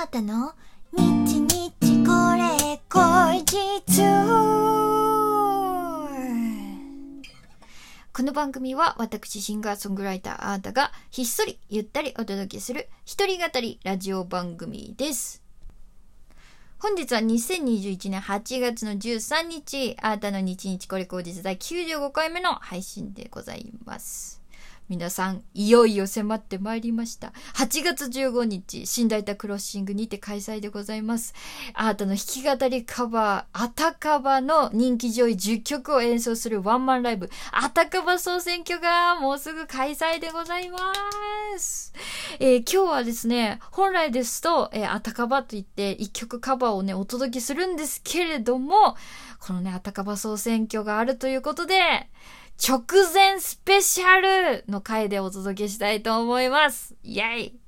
あーたの日日これ後日この番組は私シンガーソングライターあーたがひっそりゆったりお届けする一人語りラジオ番組です。本日は2021年8月の13日、あーたの日日これ後日第95回目の配信でございます。皆さん、いよいよ迫ってまいりました。8月15日、新大田クロッシングにて開催でございます。アートの弾き語りカバー、アタカバの人気上位10曲を演奏するワンマンライブ、アタカバ総選挙がもうすぐ開催でございます。えー今日はですね、本来ですと、えーアタカバといって1曲カバーをね、お届けするんですけれども、このね、アタカバ総選挙があるということで、直前スペシャルの回でお届けしたいと思います。イェイ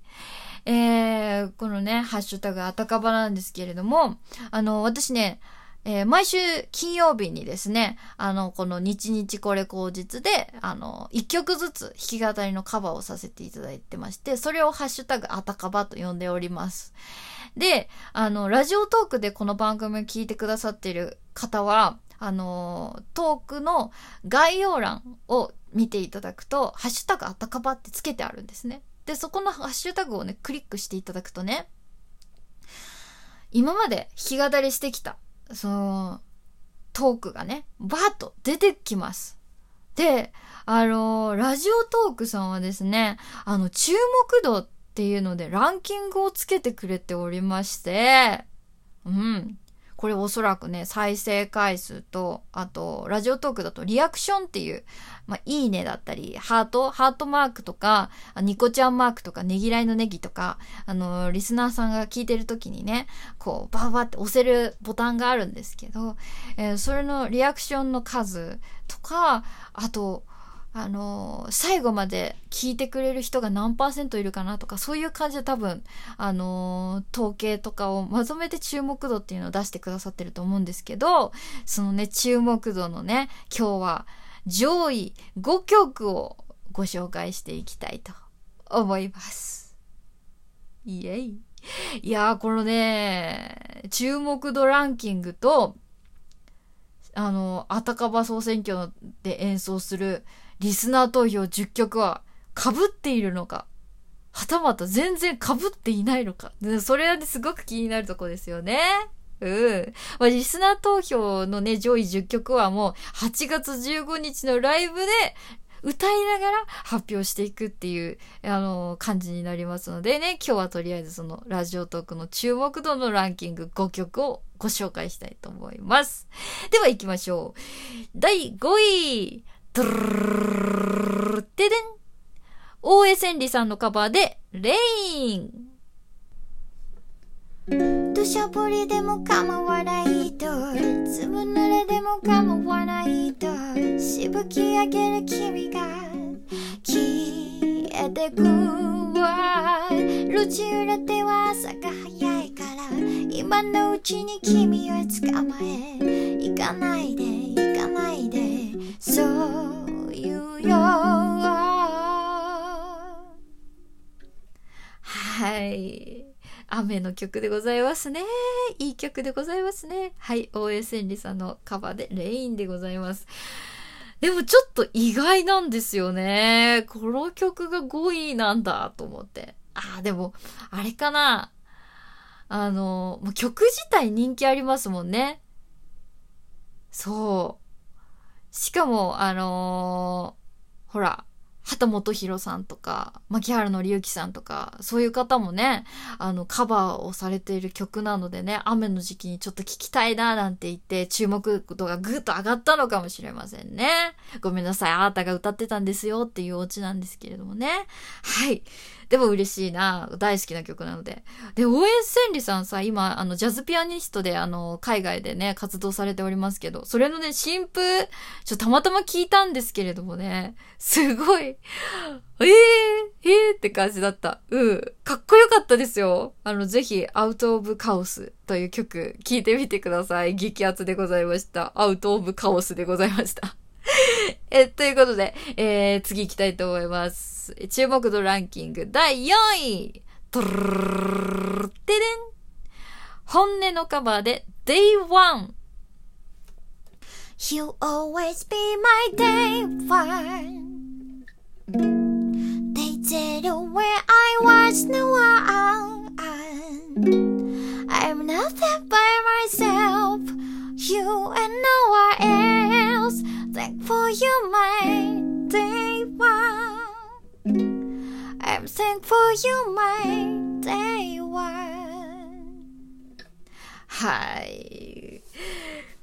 えー、このね、ハッシュタグあたかばなんですけれども、あの、私ね、えー毎週金曜日にですね、あの、この日日これ口実で、あの、一曲ずつ弾き語りのカバーをさせていただいてまして、それをハッシュタグあたかばと呼んでおります。で、あの、ラジオトークでこの番組を聞いてくださっている方は、あの、トークの概要欄を見ていただくと、ハッシュタグあったかばってつけてあるんですね。で、そこのハッシュタグをね、クリックしていただくとね、今まで弾き語りしてきた、その、トークがね、バーッと出てきます。で、あの、ラジオトークさんはですね、あの、注目度っていうのでランキングをつけてくれておりまして、うん。これおそらくね、再生回数と、あと、ラジオトークだとリアクションっていう、まあ、いいねだったり、ハート、ハートマークとか、ニコちゃんマークとか、ねぎらいのネギとか、あの、リスナーさんが聞いてる時にね、こう、バーバーって押せるボタンがあるんですけど、えーそれのリアクションの数とか、あと、あの最後まで聞いてくれる人が何パーセントいるかなとか、そういう感じで多分、あの統計とかをまとめて注目度っていうのを出してくださってると思うんですけど、そのね、注目度のね、今日は上位5曲をご紹介していきたいと思います。イエイ。いやー、このね、注目度ランキングと、あの、あたかば総選挙で演奏するリスナー投票10曲は被っているのか、はたまた全然被っていないのか。それはね、すごく気になるとこですよね。うん。まあ、リスナー投票のね、上位10曲はもう8月15日のライブで歌いながら発表していくっていう、あの、感じになりますのでね、今日はとりあえずそのラジオトークの注目度のランキング5曲をご紹介したいと思います。では行きましょう。第5位。ドゥルルルルてでん。大江千里さんのカバーで、レイン。土砂降りでも構わないと粒濡れでも構わないとぶき上げる君が消えてくわ路地裏では朝が早いから今のうちに君を捕まえ行かないで行かないでそう言うよはい。雨の曲でございますね。いい曲でございますね。はい。大江千里さんのカバーで、レインでございます。でもちょっと意外なんですよね。この曲が5位なんだと思って。ああ、でも、あれかな。あの、もう曲自体人気ありますもんね。そう。しかも、あのーほら、畑本博さんとか、牧原紀之さんとか、そういう方もね、あの、カバーをされている曲なのでね、雨の時期にちょっと聞きたいななんて言って、注目度がぐっと上がったのかもしれませんね。ごめんなさい、あなたが歌ってたんですよっていうオチなんですけれどもね。はい。でも嬉しいな。大好きな曲なので。で、応援千里さんさ、今、あの、ジャズピアニストで、あの、海外でね、活動されておりますけど、それのね、新譜、ちょ、たまたま聞いたんですけれどもね、すごい、えー、えーって感じだった。うん。かっこよかったですよ。あの、ぜひ、アウトオブカオスという曲、聴いてみてください。激アツでございました。アウトオブカオスでございました。え、ということで、えー、次行きたいと思います。注目度ランキング第4位。トゥルルルルルルてれん。本音のカバーで Day One You always be my day one Day zero where I was no one I'm nothing by myself You and Thank for you my day one はい。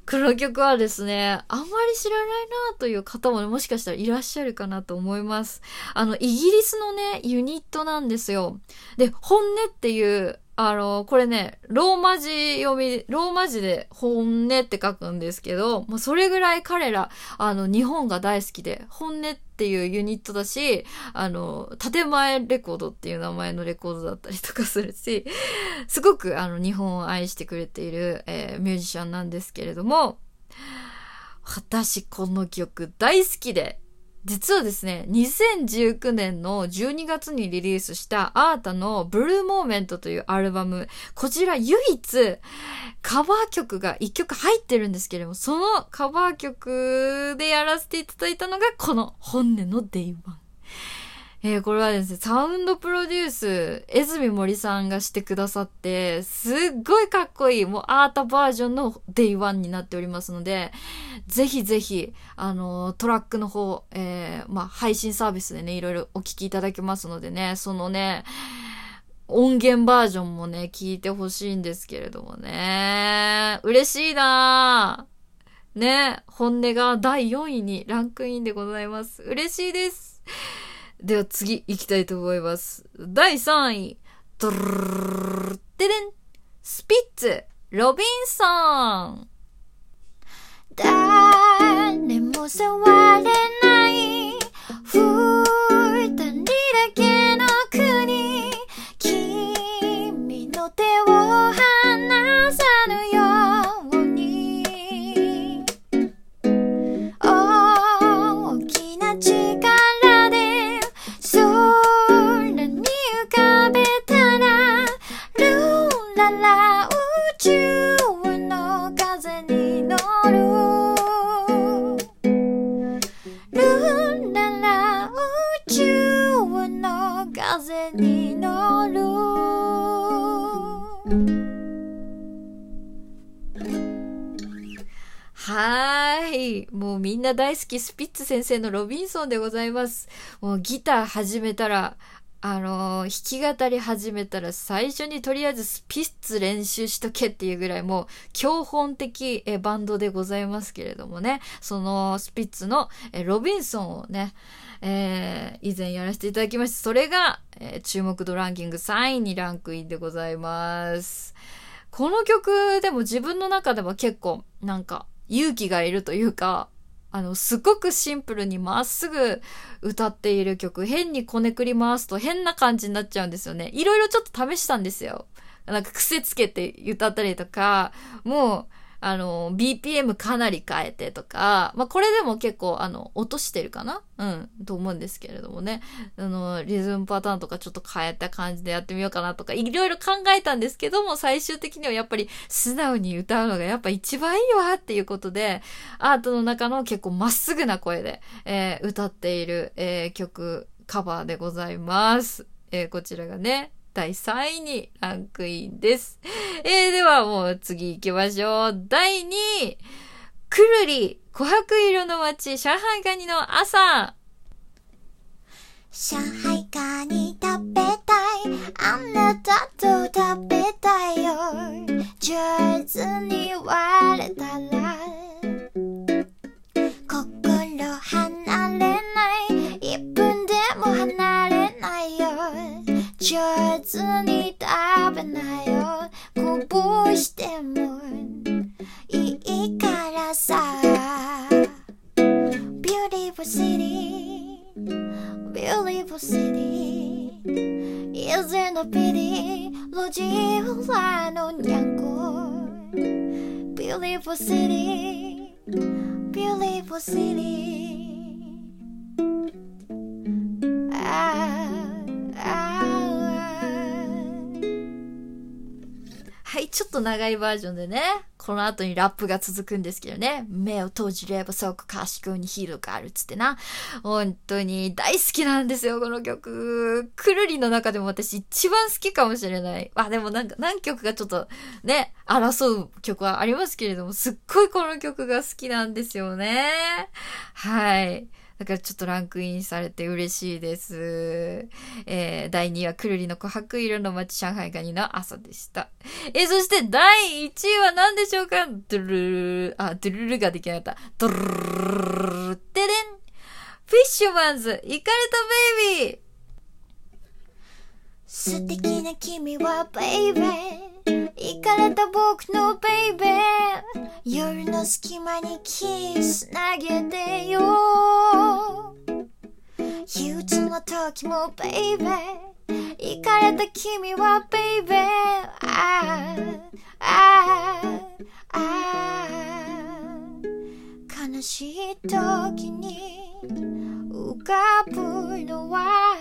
この曲はですね、あんまり知らないなという方もね、もしかしたらいらっしゃるかなと思います。あの、イギリスのね、ユニットなんですよ。で、本音っていう、あの、これね、ローマ字読み、ローマ字で本音って書くんですけど、もうそれぐらい彼ら、あの、日本が大好きで、本音っていうユニットだし、あの、建前レコードっていう名前のレコードだったりとかするし、すごくあの日本を愛してくれている、えーミュージシャンなんですけれども、私この曲大好きで、実はですね、2019年の12月にリリースしたアータの Blue Moment というアルバム、こちら唯一カバー曲が1曲入ってるんですけれども、そのカバー曲でやらせていただいたのがこの HONNE の Day One。えーこれはですね、サウンドプロデュース、江住森さんがしてくださって、すっごいかっこいい、もうアートバージョンの Day1 になっておりますので、ぜひぜひ、あの、トラックの方、えーまあ、配信サービスでね、いろいろお聞きいただけますのでね、そのね、音源バージョンもね、聞いてほしいんですけれどもね。嬉しいなぁね、本音が第4位にランクインでございます。嬉しいです。では次行きたいと思います。第3位。ドルルルルルででんスピッツ、ロビンソン。誰も触れないはーい。もうみんな大好きスピッツ先生のロビンソンでございます。もうギター始めたら、あのー弾き語り始めたら最初にとりあえずスピッツ練習しとけっていうぐらいもう教本的えバンドでございますけれどもね。そのスピッツのえロビンソンをね、えー以前やらせていただきました。それが、えー注目度ランキング3位にランクインでございます。この曲でも自分の中では結構なんか勇気がいるというか、あの、すごくシンプルにまっすぐ歌っている曲、変にこねくり回すと変な感じになっちゃうんですよね。いろいろちょっと試したんですよ。なんか癖つけて歌ったりとか、もう、あの、BPM かなり変えてとか、まあ、これでも結構、あの、落としてるかな？うん、と思うんですけれどもね。あの、リズムパターンとかちょっと変えた感じでやってみようかなとか、いろいろ考えたんですけども、最終的にはやっぱり素直に歌うのがやっぱ一番いいわっていうことで、アートの中の結構まっすぐな声で、えー歌っている、えー曲、カバーでございます。えーこちらがね、第3位にランクインです。えーではもう次行きましょう。第2位、くるり、琥珀色の街、上海ガニの朝。上海ガニ食べたいあなたと食べたいよ上手に Beautiful city Isn't a pity 路地裏のにゃんこ Beautiful city Beautiful city あああはい、ちょっと長いバージョンでね、この後にラップが続くんですけどね、目を閉じればそこ賢いにヒーローがあるっつってな。本当に大好きなんですよ、この曲。くるりの中でも私一番好きかもしれない。あ、でもなんか何曲かちょっとね、争う曲はありますけれども、すっごいこの曲が好きなんですよね。はい。だからちょっとランクインされて嬉しいです。えー、第2位はくるりの琥珀色の街上海ガニの朝でした。えー、そして第1位は何でしょうか？ドゥルルあ、ドゥルルができなかった。ドゥルルルルてれんフィッシュマンズ、イカれたベイビー素敵な君はベイベー行かれた僕のベイベー夜の隙間にキス投げてよ。憂鬱な時もベイベー行かれた君はベイベーああああ悲しい時に浮かぶのは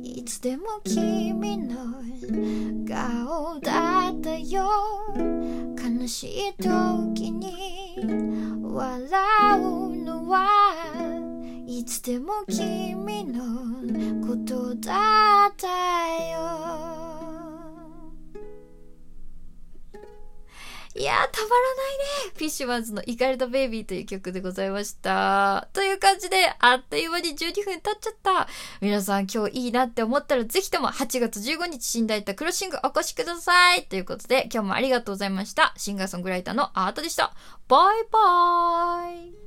いつでも君の顔だったよ。悲しい時に笑うのはいつでも君のことだったよ。たまらないね。フィッシュマンズのイカれたベイビーという曲でございました。という感じで、あっという間に12分経っちゃった。皆さん今日いいなって思ったらぜひとも8月15日寝台ったクロッシングお越しください。ということで、今日もありがとうございました。シンガーソングライターのアートでした。バイバーイ。